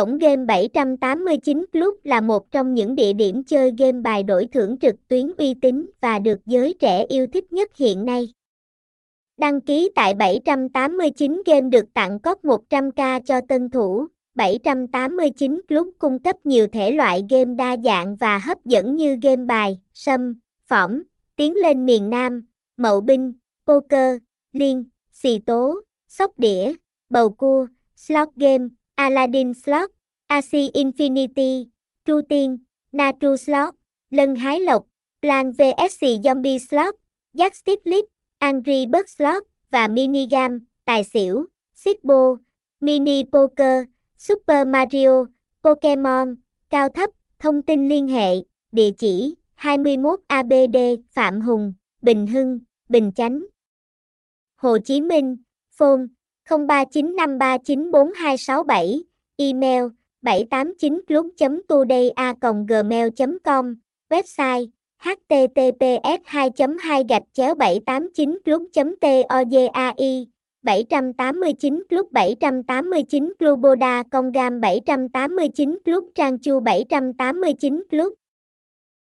Cổng game 789 Club là một trong những địa điểm chơi game bài đổi thưởng trực tuyến uy tín và được giới trẻ yêu thích nhất hiện nay. Đăng ký tại 789 game được tặng cốc 100k cho tân thủ. 789 Club cung cấp nhiều thể loại game đa dạng và hấp dẫn như game bài, sâm, phỏng, tiến lên miền Nam, mậu binh, poker, liên, xì tố, sóc đĩa, bầu cua, slot game, Aladdin Slot, AC Infinity, Tru Tiên, Natru Slot, Lân Hái Lộc, Plan VSC Zombie Slot, Jack Stiplip, Angry Bird Slot và Minigam, Tài xỉu, Sipbo, Mini Poker, Super Mario, Pokemon, cao thấp, thông tin liên hệ, địa chỉ 21 ABD Phạm Hùng, Bình Hưng, Bình Chánh. Hồ Chí Minh, phone 0395394267, email 789club.today.gmail.com, website https 2 2 gạch chéo 789 club tojai 789 club 789 Globoda Congam 789 club Trang Chu 789 club